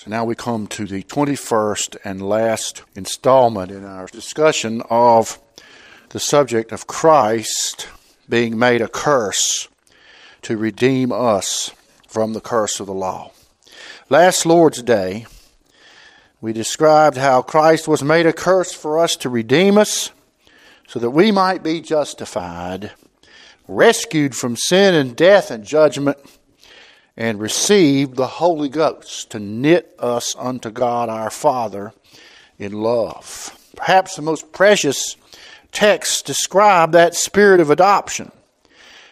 So now we come to the 21st and last installment in our discussion of the subject of Christ being made a curse to redeem us from the curse of the law. Last Lord's Day, we described how Christ was made a curse for us to redeem us so that we might be justified, rescued from sin and death and judgment and received the Holy Ghost to knit us unto God our Father in love. Perhaps the most precious texts describe that spirit of adoption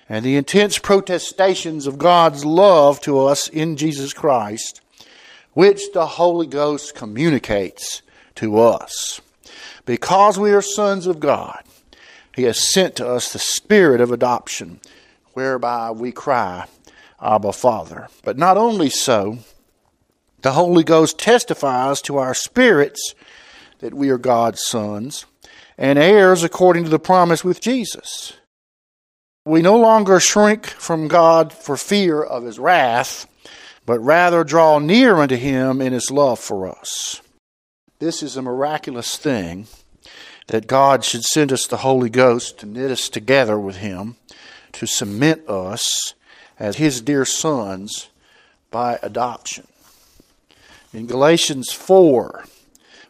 and the intense protestations of God's love to us in Jesus Christ, which the Holy Ghost communicates to us. Because we are sons of God, He has sent to us the spirit of adoption, whereby we cry, Abba Father. But not only so, the Holy Ghost testifies to our spirits that we are God's sons and heirs according to the promise with Jesus. We no longer shrink from God for fear of his wrath, but rather draw near unto him in his love for us. This is a miraculous thing that God should send us the Holy Ghost to knit us together with him, to cement us as his dear sons by adoption. In Galatians 4,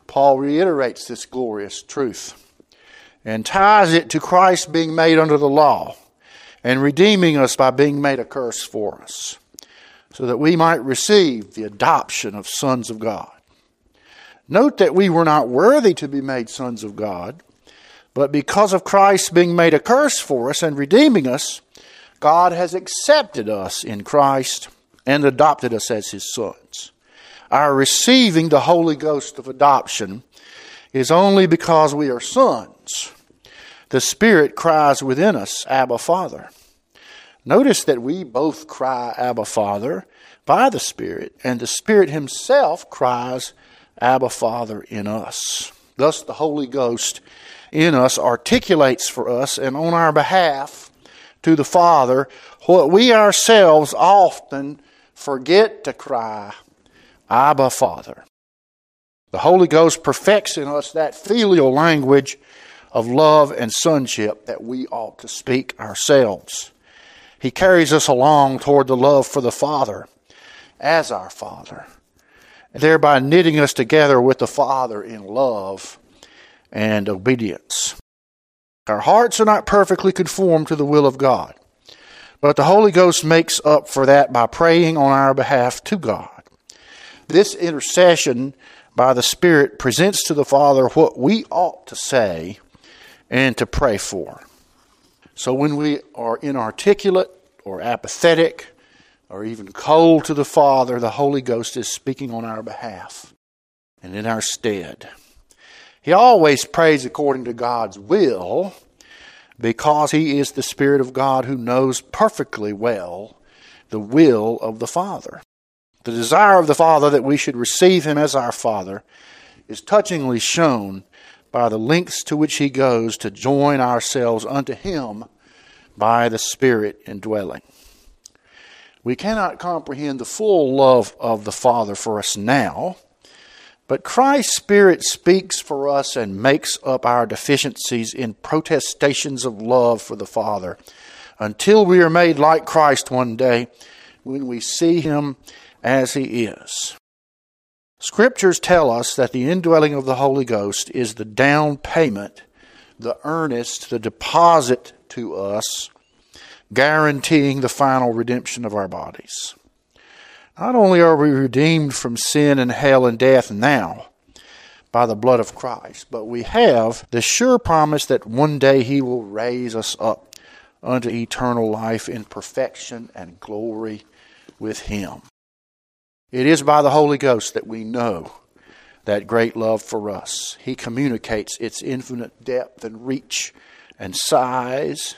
Paul reiterates this glorious truth and ties it to Christ being made under the law and redeeming us by being made a curse for us, so that we might receive the adoption of sons of God. Note that we were not worthy to be made sons of God, but because of Christ being made a curse for us and redeeming us, God has accepted us in Christ and adopted us as his sons. Our receiving the Holy Ghost of adoption is only because we are sons. The Spirit cries within us, Abba, Father. Notice that we both cry, Abba, Father, by the Spirit, and the Spirit Himself cries, Abba, Father, in us. Thus, the Holy Ghost in us articulates for us and on our behalf to the Father what we ourselves often forget to cry, Abba, Father. The Holy Ghost perfects in us that filial language of love and sonship that we ought to speak ourselves. He carries us along toward the love for the Father as our Father, thereby knitting us together with the Father in love and obedience. Our hearts are not perfectly conformed to the will of God, but the Holy Ghost makes up for that by praying on our behalf to God. This intercession by the Spirit presents to the Father what we ought to say and to pray for. So when we are inarticulate or apathetic or even cold to the Father, the Holy Ghost is speaking on our behalf and in our stead. He always prays according to God's will because he is the Spirit of God who knows perfectly well the will of the Father. The desire of the Father that we should receive him as our Father is touchingly shown by the lengths to which he goes to join ourselves unto him by the Spirit indwelling. We cannot comprehend the full love of the Father for us now but Christ's Spirit speaks for us and makes up our deficiencies in protestations of love for the Father until we are made like Christ one day when we see Him as He is. Scriptures tell us that the indwelling of the Holy Ghost is the down payment, the earnest, the deposit to us, guaranteeing the final redemption of our bodies. Not only are we redeemed from sin and hell and death now by the blood of Christ, but we have the sure promise that one day He will raise us up unto eternal life in perfection and glory with Him. It is by the Holy Ghost that we know that great love for us. He communicates its infinite depth and reach and size,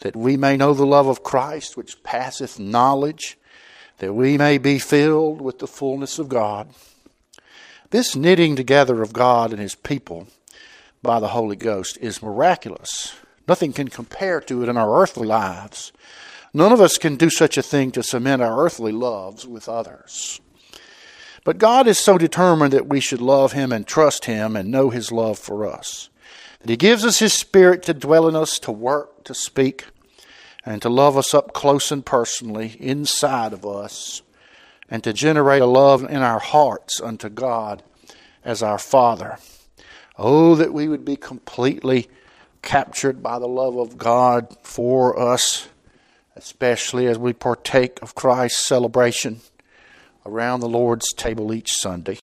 that we may know the love of Christ, which passeth knowledge that we may be filled with the fullness of God. This knitting together of God and His people by the Holy Ghost is miraculous. Nothing can compare to it in our earthly lives. None of us can do such a thing to cement our earthly loves with others. But God is so determined that we should love Him and trust Him and know His love for us. That He gives us His Spirit to dwell in us, to work, to speak, and to love us up close and personally inside of us, and to generate a love in our hearts unto God as our Father. Oh, that we would be completely captured by the love of God for us, especially as we partake of Christ's celebration around the Lord's table each Sunday.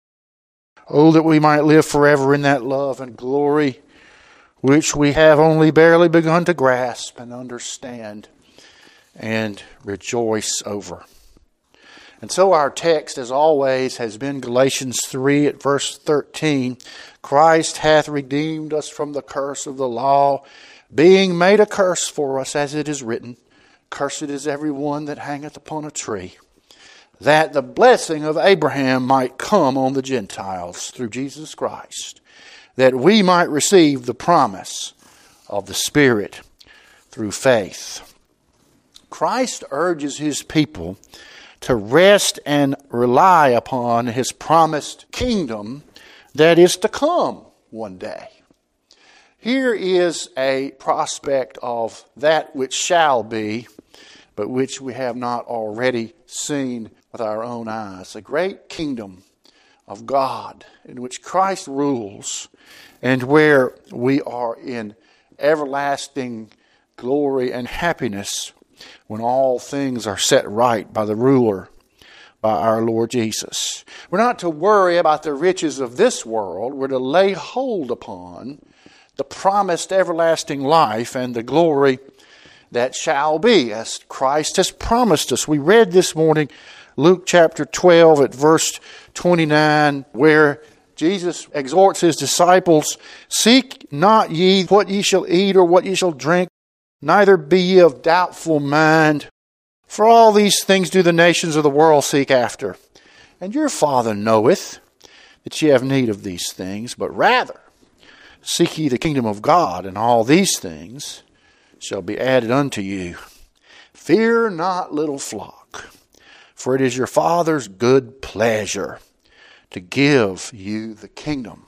Oh, that we might live forever in that love and glory which we have only barely begun to grasp and understand and rejoice over. And so our text, as always, has been Galatians 3 at verse 13. Christ hath redeemed us from the curse of the law, being made a curse for us, as it is written, Cursed is every one that hangeth upon a tree, that the blessing of Abraham might come on the Gentiles through Jesus Christ, that we might receive the promise of the Spirit through faith. Christ urges his people to rest and rely upon his promised kingdom that is to come one day. Here is a prospect of that which shall be, but which we have not already seen with our own eyes. A great kingdom of God in which Christ rules and where we are in everlasting glory and happiness when all things are set right by the ruler, by our Lord Jesus. We're not to worry about the riches of this world, we're to lay hold upon the promised everlasting life and the glory that shall be, as Christ has promised us. We read this morning Luke chapter 12 at verse 29, where Jesus exhorts his disciples Seek not ye what ye shall eat or what ye shall drink Neither be ye of doubtful mind, for all these things do the nations of the world seek after. And your Father knoweth that ye have need of these things, but rather seek ye the kingdom of God, and all these things shall be added unto you. Fear not, little flock, for it is your Father's good pleasure to give you the kingdom.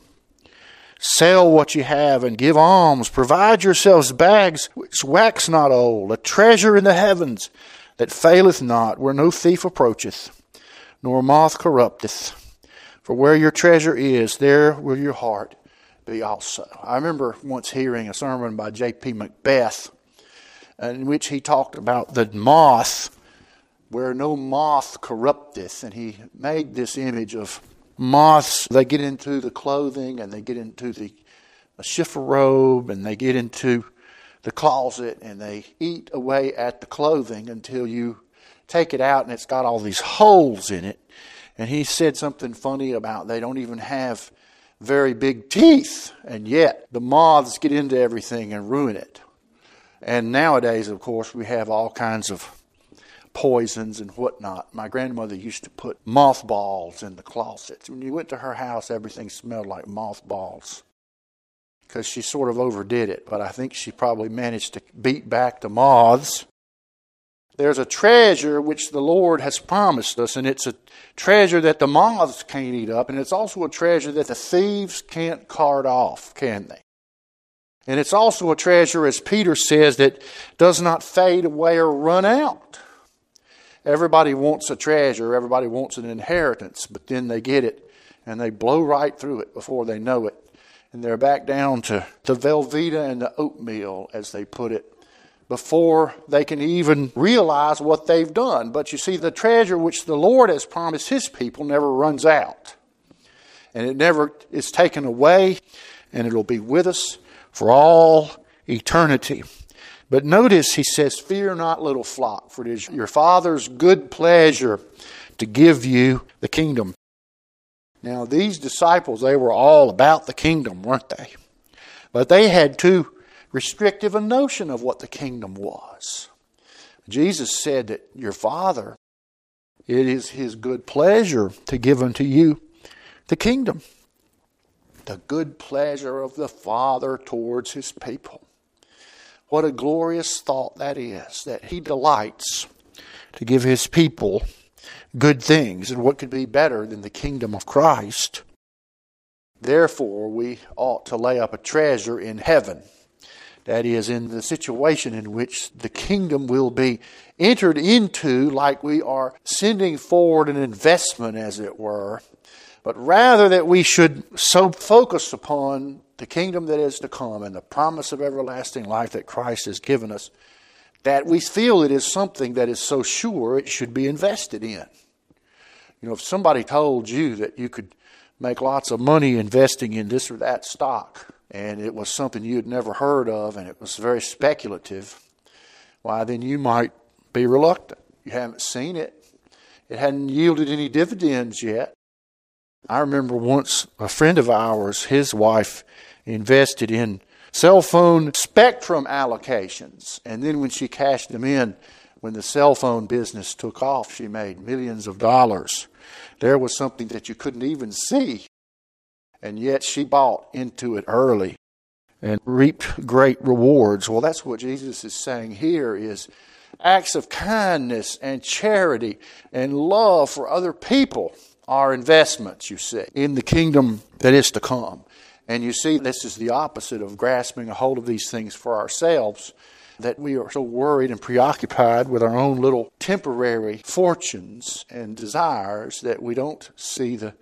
Sell what you have and give alms. Provide yourselves bags which wax not old, a treasure in the heavens that faileth not, where no thief approacheth, nor moth corrupteth. For where your treasure is, there will your heart be also. I remember once hearing a sermon by J.P. Macbeth in which he talked about the moth, where no moth corrupteth, and he made this image of moths, they get into the clothing and they get into the chifforobe and they get into the closet and they eat away at the clothing until you take it out and it's got all these holes in it. And he said something funny about they don't even have very big teeth, and yet the moths get into everything and ruin it. And nowadays, of course, we have all kinds of poisons and whatnot. My grandmother used to put mothballs in the closets. When you went to her house, everything smelled like mothballs because she sort of overdid it, but I think she probably managed to beat back the moths. There's a treasure which the Lord has promised us, and it's a treasure that the moths can't eat up, and it's also a treasure that the thieves can't cart off, can they? And it's also a treasure, as Peter says, that does not fade away or run out. Everybody wants a treasure, everybody wants an inheritance, but then they get it and they blow right through it before they know it. And they're back down to the Velveeta and the oatmeal, as they put it, before they can even realize what they've done. But you see, the treasure which the Lord has promised His people never runs out. And it never is taken away, and it'll be with us for all eternity. But notice he says, Fear not, little flock, for it is your Father's good pleasure to give you the kingdom. Now, these disciples, they were all about the kingdom, weren't they? But they had too restrictive a notion of what the kingdom was. Jesus said that your Father, it is his good pleasure to give unto you the kingdom. The good pleasure of the Father towards his people. What a glorious thought that is, that He delights to give His people good things. And what could be better than the kingdom of Christ? Therefore, we ought to lay up a treasure in heaven. That is, in the situation in which the kingdom will be entered into, like we are sending forward an investment, as it were, but rather that we should so focus upon the kingdom that is to come and the promise of everlasting life that Christ has given us that we feel it is something that is so sure it should be invested in. You know, if somebody told you that you could make lots of money investing in this or that stock, and it was something you had never heard of and it was very speculative, why, then you might be reluctant. You haven't seen it, it hadn't yielded any dividends yet. I remember once a friend of ours, his wife invested in cell phone spectrum allocations. And then when she cashed them in, when the cell phone business took off, she made millions of dollars. There was something that you couldn't even see. And yet she bought into it early and reaped great rewards. Well, that's what Jesus is saying here is acts of kindness and charity and love for other people are investments, you see, in the kingdom that is to come. And you see, this is the opposite of grasping a hold of these things for ourselves, that we are so worried and preoccupied with our own little temporary fortunes and desires that we don't see the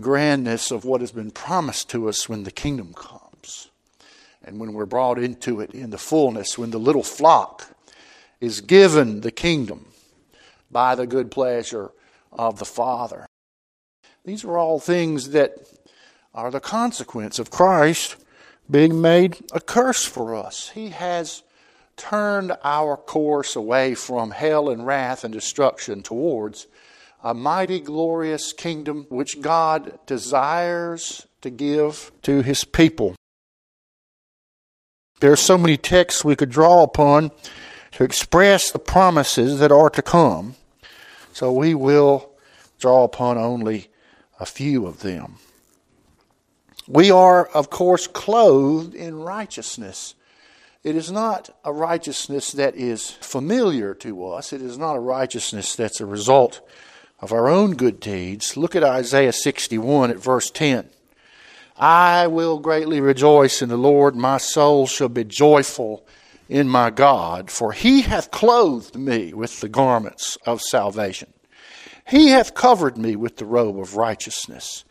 grandness of what has been promised to us when the kingdom comes. And when we're brought into it in the fullness, when the little flock is given the kingdom by the good pleasure of the Father. These are all things that are the consequence of Christ being made a curse for us. He has turned our course away from hell and wrath and destruction towards a mighty, glorious kingdom which God desires to give to His people. There are so many texts we could draw upon to express the promises that are to come, so we will draw upon only a few of them. We are, of course, clothed in righteousness. It is not a righteousness that is familiar to us. It is not a righteousness that's a result of our own good deeds. Look at Isaiah 61 at verse 10. I will greatly rejoice in the Lord. My soul shall be joyful in my God, for he hath clothed me with the garments of salvation. He hath covered me with the robe of righteousness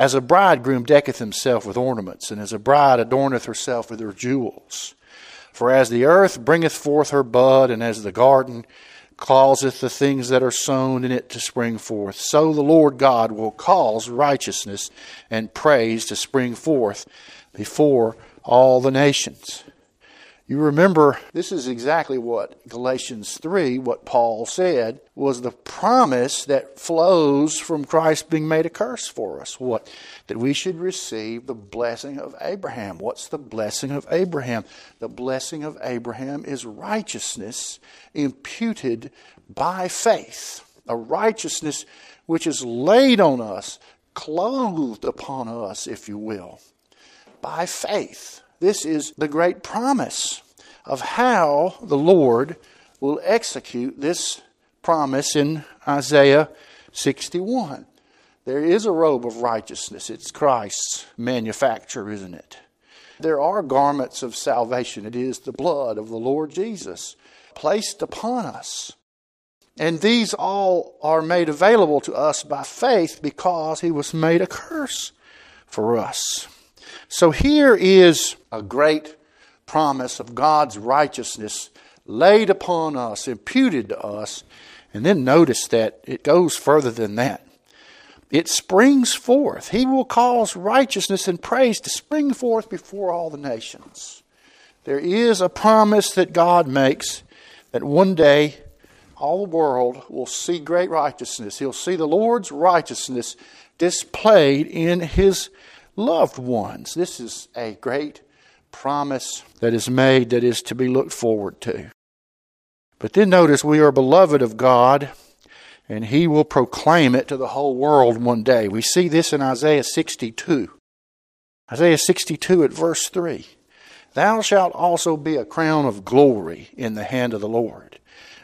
as a bridegroom decketh himself with ornaments, and as a bride adorneth herself with her jewels. For as the earth bringeth forth her bud, and as the garden causeth the things that are sown in it to spring forth, so the Lord God will cause righteousness and praise to spring forth before all the nations. You remember, this is exactly what Galatians 3, what Paul said, was the promise that flows from Christ being made a curse for us. What? That we should receive the blessing of Abraham. What's the blessing of Abraham? The blessing of Abraham is righteousness imputed by faith. A righteousness which is laid on us, clothed upon us, if you will, by faith. This is the great promise of how the Lord will execute this promise in Isaiah 61. There is a robe of righteousness. It's Christ's manufacture, isn't it? There are garments of salvation. It is the blood of the Lord Jesus placed upon us. And these all are made available to us by faith because he was made a curse for us. So here is a great promise of God's righteousness laid upon us, imputed to us. And then notice that it goes further than that. It springs forth. He will cause righteousness and praise to spring forth before all the nations. There is a promise that God makes that one day all the world will see great righteousness. He'll see the Lord's righteousness displayed in his loved ones. This is a great promise that is made that is to be looked forward to. But then notice we are beloved of God, and He will proclaim it to the whole world one day. We see this in Isaiah 62. Isaiah 62 at verse 3. Thou shalt also be a crown of glory in the hand of the Lord,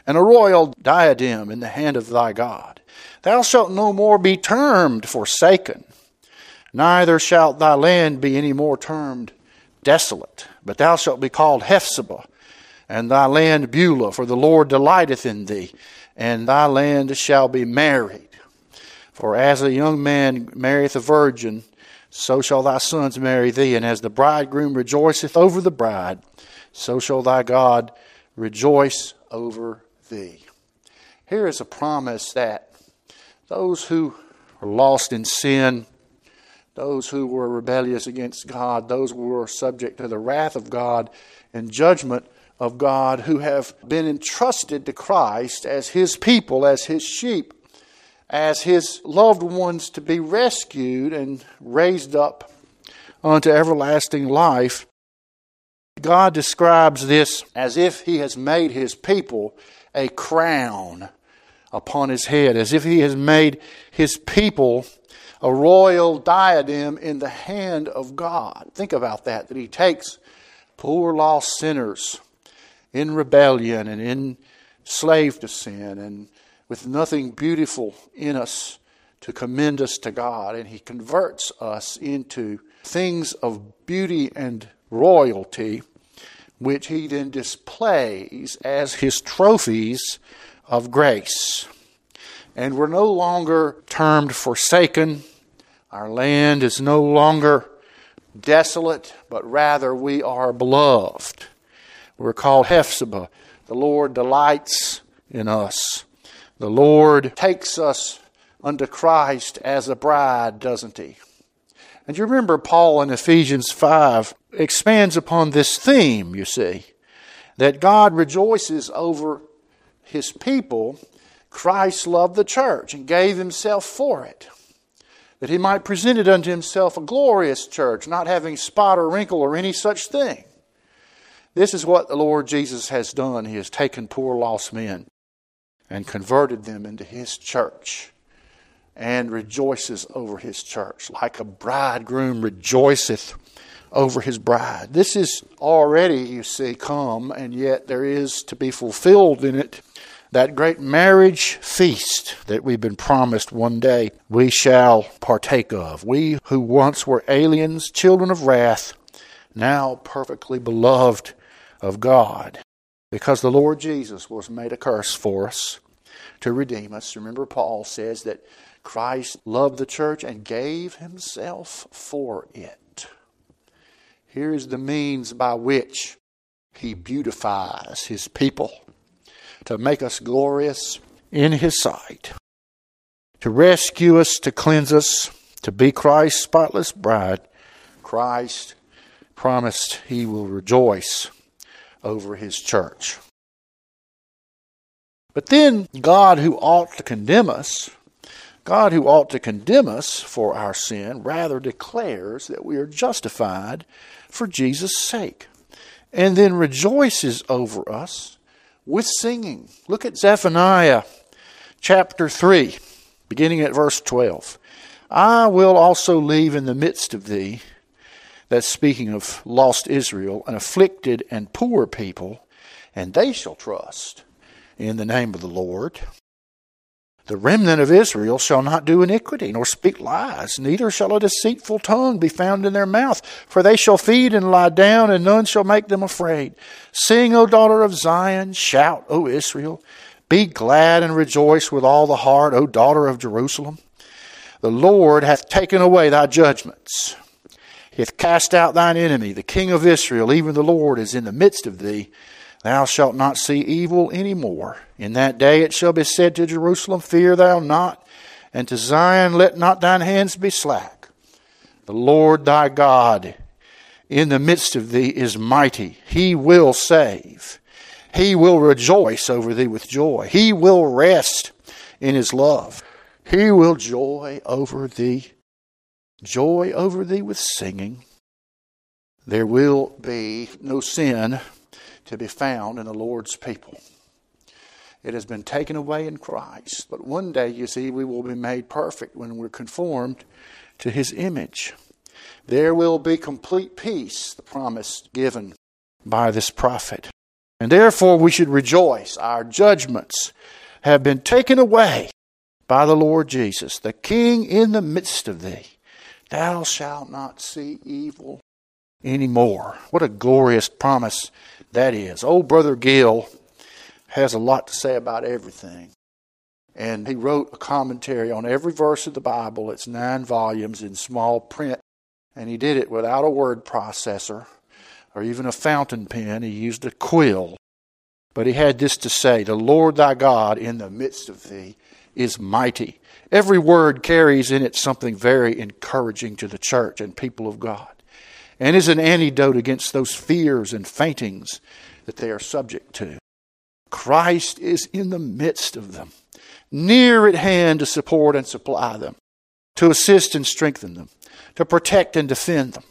and a royal diadem in the hand of thy God. Thou shalt no more be termed forsaken, neither shalt thy land be any more termed desolate, but thou shalt be called Hephzibah, and thy land Beulah, for the Lord delighteth in thee, and thy land shall be married. For as a young man marrieth a virgin, so shall thy sons marry thee, and as the bridegroom rejoiceth over the bride, so shall thy God rejoice over thee. Here is a promise that those who are lost in sin, those who were rebellious against God, those who were subject to the wrath of God and judgment of God, who have been entrusted to Christ as His people, as His sheep, as His loved ones to be rescued and raised up unto everlasting life. God describes this as if He has made His people a crown upon his head, as if he has made his people a royal diadem in the hand of God. Think about that, that he takes poor lost sinners in rebellion and enslaved to sin and with nothing beautiful in us to commend us to God, and he converts us into things of beauty and royalty which he then displays as his trophies of grace. And we're no longer termed forsaken. Our land is no longer desolate, but rather we are beloved. We're called Hephzibah. The Lord delights in us. The Lord takes us unto Christ as a bride, doesn't he? And you remember Paul in Ephesians 5 expands upon this theme, you see, that God rejoices over his people. Christ loved the church and gave himself for it, that he might present it unto himself a glorious church, not having spot or wrinkle or any such thing. This is what the Lord Jesus has done. He has taken poor lost men and converted them into his church and rejoices over his church, like a bridegroom rejoiceth over his bride. This is already, you see, come, and yet there is to be fulfilled in it that great marriage feast that we've been promised one day we shall partake of. We who once were aliens, children of wrath, now perfectly beloved of God. Because the Lord Jesus was made a curse for us to redeem us. Remember, Paul says that Christ loved the church and gave himself for it. Here is the means by which he beautifies his people to make us glorious in his sight, to rescue us, to cleanse us, to be Christ's spotless bride. Christ promised he will rejoice over his church. But then God, who ought to condemn us, God, who ought to condemn us for our sin, rather declares that we are justified for Jesus' sake, and then rejoices over us with singing. Look at Zephaniah chapter 3, beginning at verse 12. I will also leave in the midst of thee, that's speaking of lost Israel, an afflicted and poor people, and they shall trust in the name of the Lord. The remnant of Israel shall not do iniquity, nor speak lies, neither shall a deceitful tongue be found in their mouth. For they shall feed and lie down, and none shall make them afraid. Sing, O daughter of Zion, shout, O Israel. Be glad and rejoice with all the heart, O daughter of Jerusalem. The Lord hath taken away thy judgments. He hath cast out thine enemy, the king of Israel, even the Lord is in the midst of thee. Thou shalt not see evil any more. In that day it shall be said to Jerusalem, Fear thou not, and to Zion, Let not thine hands be slack. The Lord thy God in the midst of thee is mighty. He will save. He will rejoice over thee with joy. He will rest in his love. He will joy over thee, joy over thee with singing. There will be no sin to be found in the Lord's people. It has been taken away in Christ. But one day, you see, we will be made perfect when we're conformed to his image. There will be complete peace, the promise given by this prophet. And therefore we should rejoice. Our judgments have been taken away by the Lord Jesus, the King in the midst of thee. Thou shalt not see evil any more. What a glorious promise that is. Old Brother Gill has a lot to say about everything. And he wrote a commentary on every verse of the Bible. It's nine volumes in small print. And he did it without a word processor or even a fountain pen. He used a quill. But he had this to say The Lord thy God in the midst of thee is mighty. Every word carries in it something very encouraging to the church and people of God, and is an antidote against those fears and faintings that they are subject to. Christ is in the midst of them, near at hand to support and supply them, to assist and strengthen them, to protect and defend them.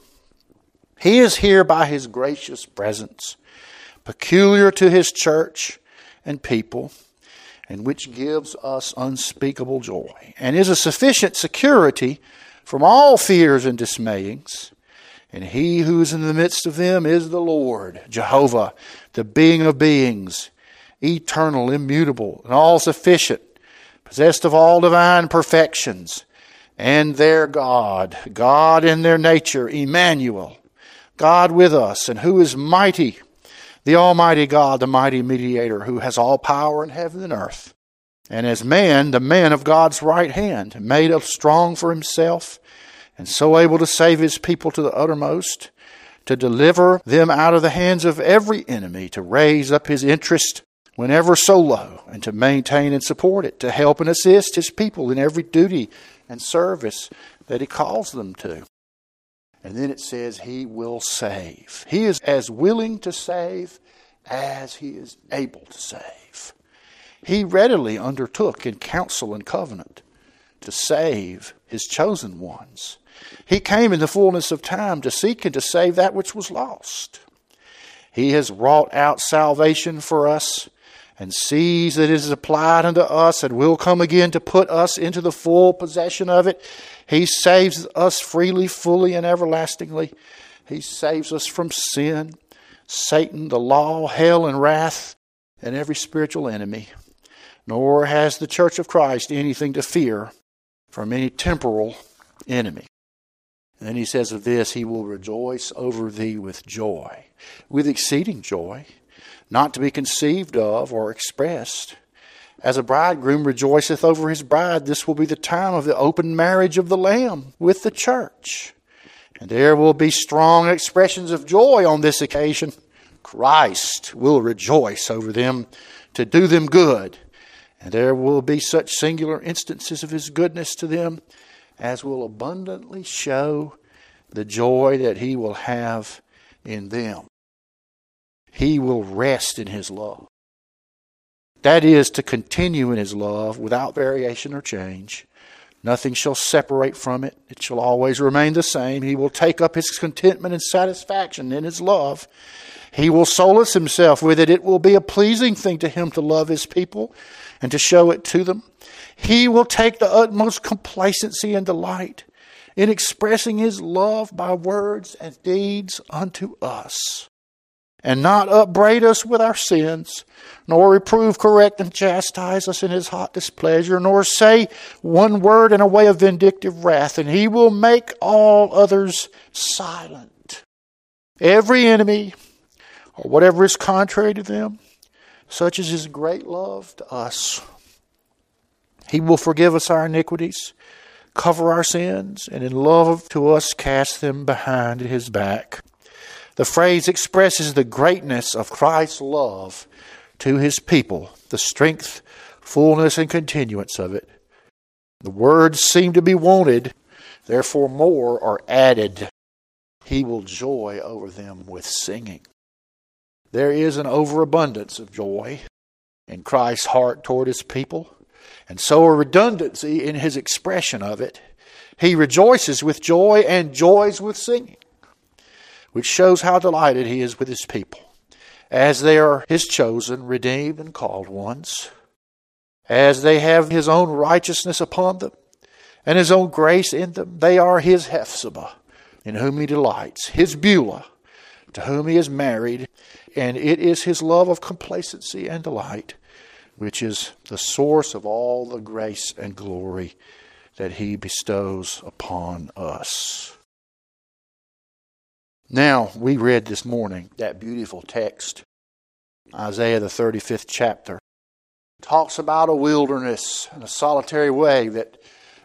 He is here by his gracious presence, peculiar to his church and people, and which gives us unspeakable joy, and is a sufficient security from all fears and dismayings. And he who is in the midst of them is the Lord, Jehovah, the being of beings, eternal, immutable, and all sufficient, possessed of all divine perfections, and their God, God in their nature, Emmanuel, God with us, and who is mighty, the Almighty God, the mighty mediator, who has all power in heaven and earth. And as man, the man of God's right hand, made up strong for himself, and so able to save his people to the uttermost, to deliver them out of the hands of every enemy, to raise up his interest whenever so low, and to maintain and support it, to help and assist his people in every duty and service that he calls them to. And then it says, He will save. He is as willing to save as He is able to save. He readily undertook in counsel and covenant to save His chosen ones. He came in the fullness of time to seek and to save that which was lost. He has wrought out salvation for us and sees that it is applied unto us and will come again to put us into the full possession of it. He saves us freely, fully, and everlastingly. He saves us from sin, Satan, the law, hell, and wrath, and every spiritual enemy. Nor has the church of Christ anything to fear from any temporal enemy. And then he says of this, He will rejoice over thee with joy, with exceeding joy not to be conceived of or expressed. As a bridegroom rejoiceth over his bride, this will be the time of the open marriage of the Lamb with the church. And there will be strong expressions of joy on this occasion. Christ will rejoice over them to do them good. And there will be such singular instances of his goodness to them as will abundantly show the joy that he will have in them he will rest in his love. That is to continue in his love without variation or change. Nothing shall separate from it. It shall always remain the same. He will take up his contentment and satisfaction in his love. He will solace himself with it. It will be a pleasing thing to him to love his people and to show it to them. He will take the utmost complacency and delight in expressing his love by words and deeds unto us and not upbraid us with our sins, nor reprove, correct, and chastise us in his hot displeasure, nor say one word in a way of vindictive wrath, and he will make all others silent. Every enemy, or whatever is contrary to them, such is his great love to us. He will forgive us our iniquities, cover our sins, and in love to us cast them behind his back. The phrase expresses the greatness of Christ's love to his people, the strength, fullness, and continuance of it. The words seem to be wanted, therefore, more are added. He will joy over them with singing. There is an overabundance of joy in Christ's heart toward his people, and so a redundancy in his expression of it. He rejoices with joy and joys with singing which shows how delighted he is with his people, as they are his chosen, redeemed, and called ones, as they have his own righteousness upon them, and his own grace in them. They are his Hephzibah, in whom he delights, his Beulah, to whom he is married, and it is his love of complacency and delight which is the source of all the grace and glory that he bestows upon us. Now, we read this morning that beautiful text, Isaiah the 35th chapter. Talks about a wilderness and a solitary way that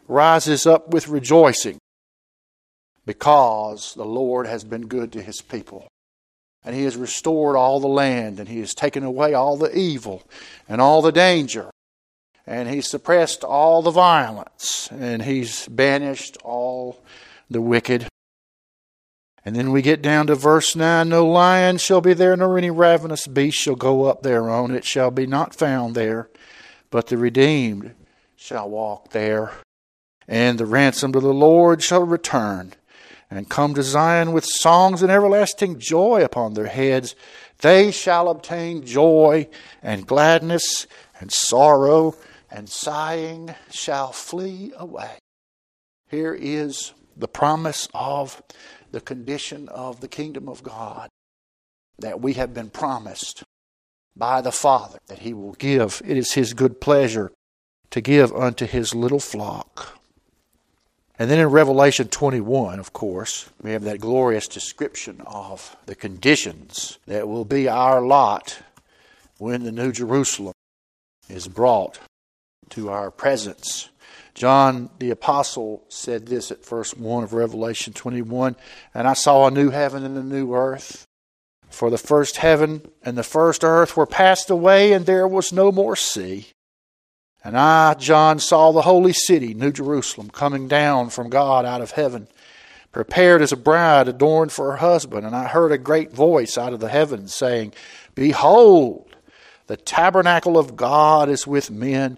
rises up with rejoicing because the Lord has been good to his people and he has restored all the land, and he has taken away all the evil and all the danger, and he's suppressed all the violence, and he's banished all the wicked. And then we get down to verse 9 No lion shall be there, nor any ravenous beast shall go up thereon. It shall be not found there, but the redeemed shall walk there. And the ransomed of the Lord shall return and come to Zion with songs and everlasting joy upon their heads. They shall obtain joy and gladness, and sorrow and sighing shall flee away. Here is the promise of the condition of the kingdom of God that we have been promised by the Father that He will give. It is His good pleasure to give unto His little flock. And then in Revelation 21, of course, we have that glorious description of the conditions that will be our lot when the New Jerusalem is brought to our presence. John the Apostle said this at verse 1 of Revelation 21 And I saw a new heaven and a new earth. For the first heaven and the first earth were passed away, and there was no more sea. And I, John, saw the holy city, New Jerusalem, coming down from God out of heaven, prepared as a bride adorned for her husband. And I heard a great voice out of the heavens saying, Behold, the tabernacle of God is with men,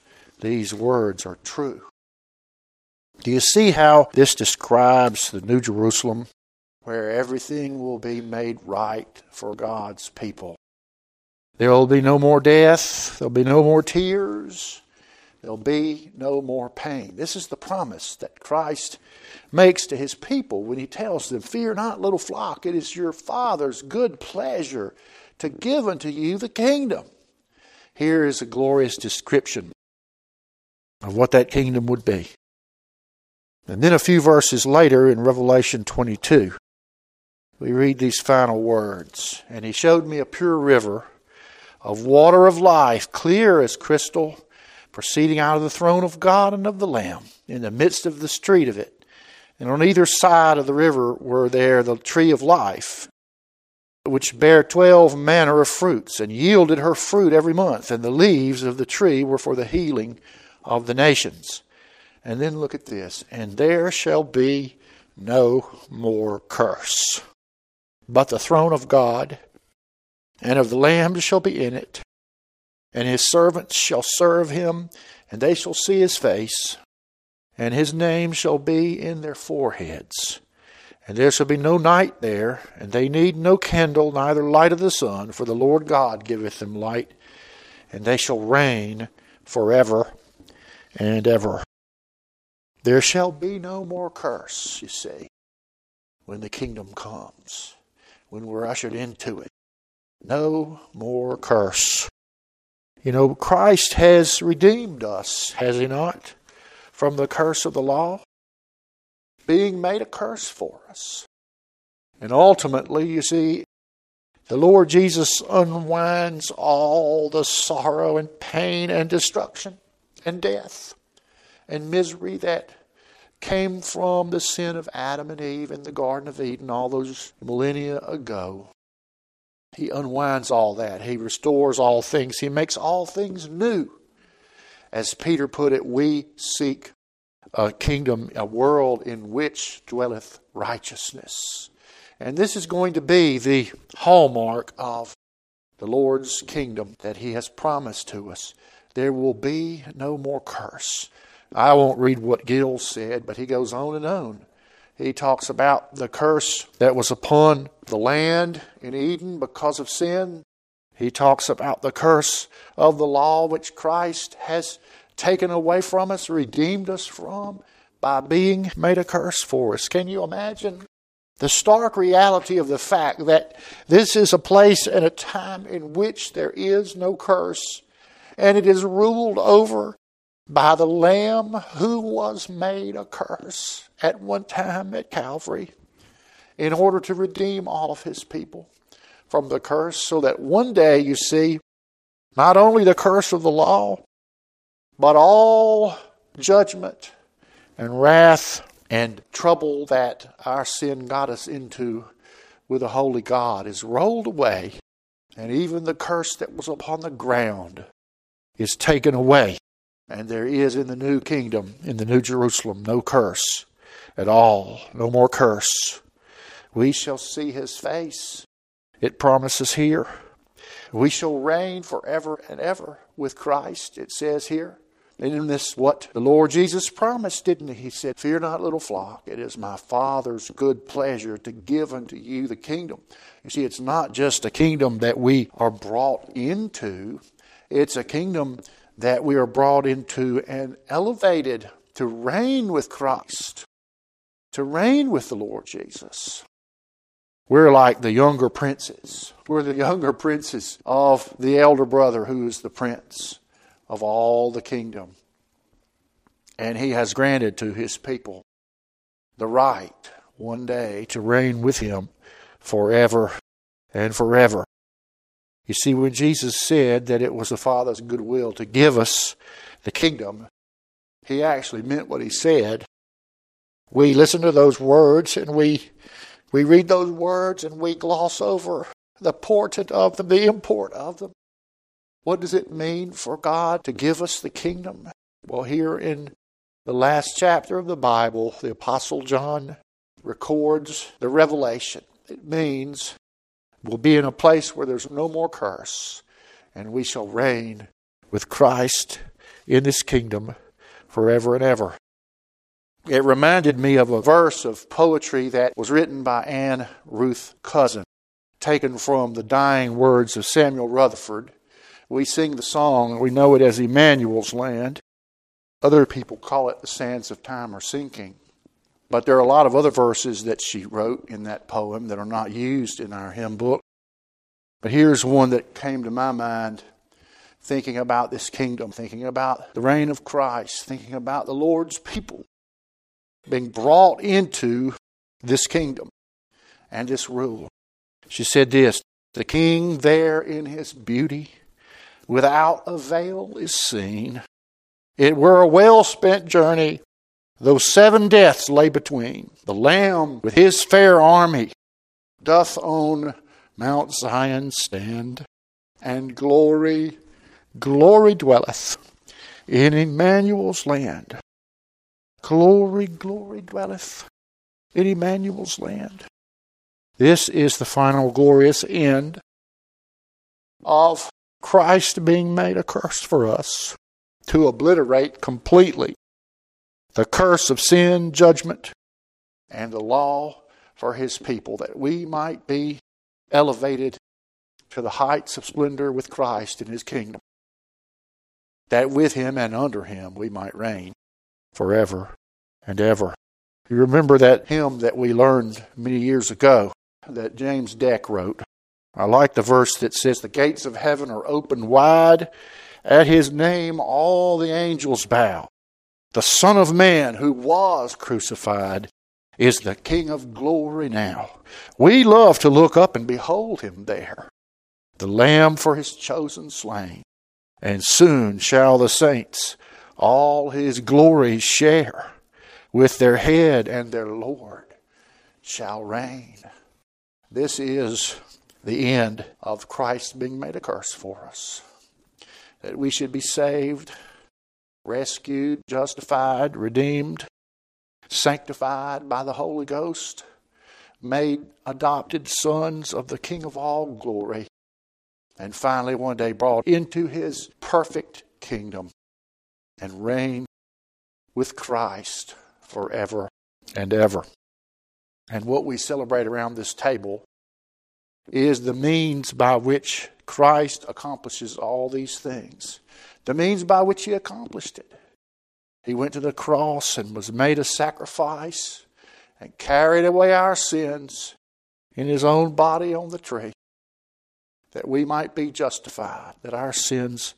these words are true. Do you see how this describes the New Jerusalem, where everything will be made right for God's people? There will be no more death. There'll be no more tears. There'll be no more pain. This is the promise that Christ makes to his people when he tells them, Fear not, little flock, it is your Father's good pleasure to give unto you the kingdom. Here is a glorious description of what that kingdom would be. And then a few verses later in Revelation 22, we read these final words And he showed me a pure river of water of life, clear as crystal, proceeding out of the throne of God and of the Lamb, in the midst of the street of it. And on either side of the river were there the tree of life, which bare twelve manner of fruits, and yielded her fruit every month, and the leaves of the tree were for the healing of the nations. And then look at this, and there shall be no more curse, but the throne of God and of the Lamb shall be in it, and his servants shall serve him, and they shall see his face, and his name shall be in their foreheads. And there shall be no night there, and they need no candle, neither light of the sun, for the Lord God giveth them light, and they shall reign forever and ever. There shall be no more curse, you see, when the kingdom comes, when we're ushered into it. No more curse. You know, Christ has redeemed us, has He not, from the curse of the law, being made a curse for us. And ultimately, you see, the Lord Jesus unwinds all the sorrow and pain and destruction and death and misery that came from the sin of Adam and Eve in the Garden of Eden all those millennia ago. He unwinds all that. He restores all things. He makes all things new. As Peter put it, we seek a kingdom, a world in which dwelleth righteousness. And this is going to be the hallmark of the Lord's kingdom that He has promised to us. There will be no more curse. I won't read what Gill said, but he goes on and on. He talks about the curse that was upon the land in Eden because of sin. He talks about the curse of the law which Christ has taken away from us, redeemed us from by being made a curse for us. Can you imagine the stark reality of the fact that this is a place and a time in which there is no curse, and it is ruled over by the Lamb who was made a curse at one time at Calvary in order to redeem all of his people from the curse, so that one day, you see, not only the curse of the law, but all judgment and wrath and trouble that our sin got us into with a holy God is rolled away, and even the curse that was upon the ground is taken away. And there is in the new kingdom, in the new Jerusalem, no curse at all, no more curse. We shall see his face. It promises here. We shall reign forever and ever with Christ, it says here. And in this, what the Lord Jesus promised, didn't he? He said, Fear not, little flock. It is my Father's good pleasure to give unto you the kingdom. You see, it's not just a kingdom that we are brought into, it's a kingdom that we are brought into and elevated to reign with Christ, to reign with the Lord Jesus. We're like the younger princes. We're the younger princes of the elder brother who is the prince of all the kingdom. And he has granted to his people the right one day to reign with him forever and forever. You see, when Jesus said that it was the Father's good will to give us the kingdom, he actually meant what he said. We listen to those words and we we read those words and we gloss over the portent of them, the import of them. What does it mean for God to give us the kingdom? Well, here in the last chapter of the Bible, the Apostle John records the revelation. It means we'll be in a place where there's no more curse, and we shall reign with Christ in this kingdom forever and ever. It reminded me of a verse of poetry that was written by Anne Ross Cousin, taken from the dying words of Samuel Rutherford we sing the song, we know it as Emmanuel's Land. Other people call it the sands of time are sinking. But there are a lot of other verses that she wrote in that poem that are not used in our hymn book. But here's one that came to my mind thinking about this kingdom, thinking about the reign of Christ, thinking about the Lord's people being brought into this kingdom and this rule. She said this The king there in his beauty without a veil is seen. It were a well spent journey, though seven deaths lay between. The Lamb with his fair army doth on Mount Zion stand, and glory, glory dwelleth in Emmanuel's land. Glory, glory dwelleth in Emmanuel's land. This is the final glorious end of Christ being made a curse for us to obliterate completely the curse of sin, judgment, and the law for his people, that we might be elevated to the heights of splendor with Christ in his kingdom, that with him and under him we might reign forever and ever. You remember that hymn that we learned many years ago that James Deck wrote? I like the verse that says, The gates of heaven are open wide. At his name all the angels bow. The Son of Man who was crucified is the King of glory now. We love to look up and behold him there, the Lamb for his chosen slain. And soon shall the saints all his glory share with their head and their Lord shall reign. This is the end of Christ being made a curse for us. That we should be saved, rescued, justified, redeemed, sanctified by the Holy Ghost, made adopted sons of the King of all glory, and finally one day brought into his perfect kingdom and reign with Christ forever and ever. And what we celebrate around this table is the means by which Christ accomplishes all these things, the means by which he accomplished it. He went to the cross and was made a sacrifice and carried away our sins in his own body on the tree that we might be justified, that our sins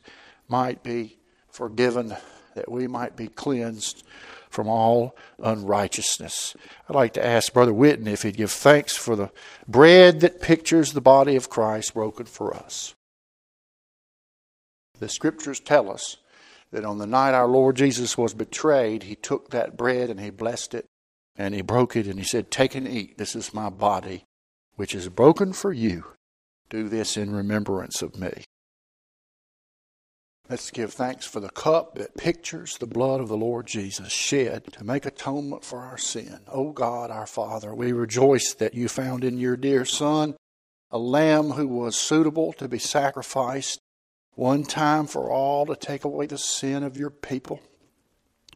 might be forgiven, that we might be cleansed from all unrighteousness. I'd like to ask Brother Witten if he'd give thanks for the bread that pictures the body of Christ broken for us. The scriptures tell us that on the night our Lord Jesus was betrayed, he took that bread and he blessed it and he broke it and he said, Take and eat. This is my body, which is broken for you. Do this in remembrance of me. Let's give thanks for the cup that pictures the blood of the Lord Jesus shed to make atonement for our sin. O oh God, our Father, we rejoice that you found in your dear Son a lamb who was suitable to be sacrificed one time for all to take away the sin of your people,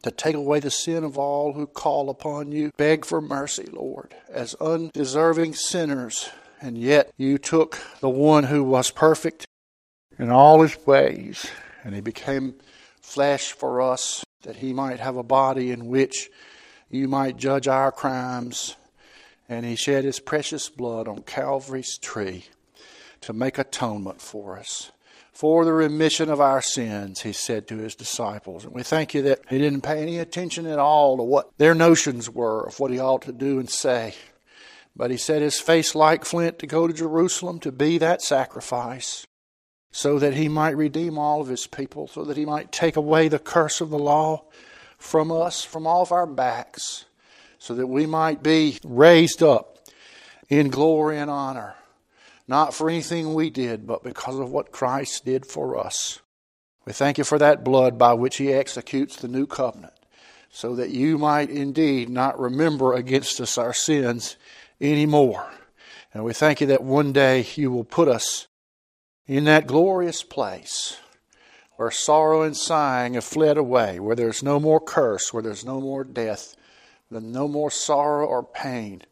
to take away the sin of all who call upon you. Beg for mercy, Lord, as undeserving sinners. And yet you took the one who was perfect in all his ways, and he became flesh for us, that he might have a body in which you might judge our crimes. And he shed his precious blood on Calvary's tree to make atonement for us for the remission of our sins, he said to his disciples. And we thank you that he didn't pay any attention at all to what their notions were of what he ought to do and say. But he set his face like flint to go to Jerusalem to be that sacrifice, so that he might redeem all of his people, so that he might take away the curse of the law from us, from off our backs, so that we might be raised up in glory and honor not for anything we did, but because of what Christ did for us. We thank you for that blood by which he executes the new covenant, so that you might indeed not remember against us our sins anymore. And we thank you that one day you will put us in that glorious place where sorrow and sighing have fled away, where there's no more curse, where there's no more death, no more sorrow or pain,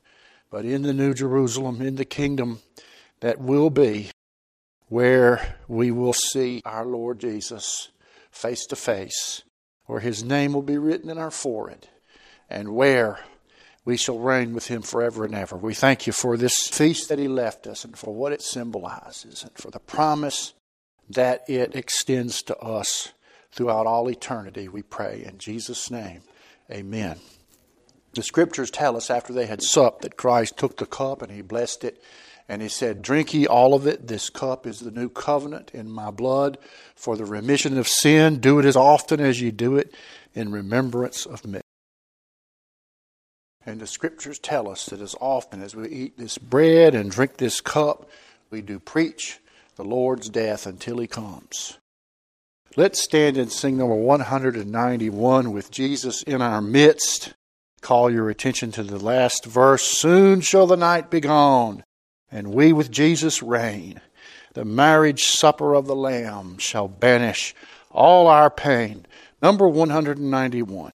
but in the New Jerusalem, in the kingdom that will be where we will see our Lord Jesus face to face, where his name will be written in our forehead, and where we shall reign with him forever and ever. We thank you for this feast that he left us and for what it symbolizes and for the promise that it extends to us throughout all eternity, we pray. In Jesus' name, amen. The scriptures tell us after they had supped that Christ took the cup and he blessed it and he said, Drink ye all of it. This cup is the new covenant in my blood for the remission of sin. Do it as often as ye do it in remembrance of me. And the scriptures tell us that as often as we eat this bread and drink this cup, we do preach the Lord's death until he comes. Let's stand and sing number 191 with Jesus in our midst. Call your attention to the last verse. Soon shall the night be gone and we with Jesus reign. The marriage supper of the Lamb shall banish all our pain. Number 191.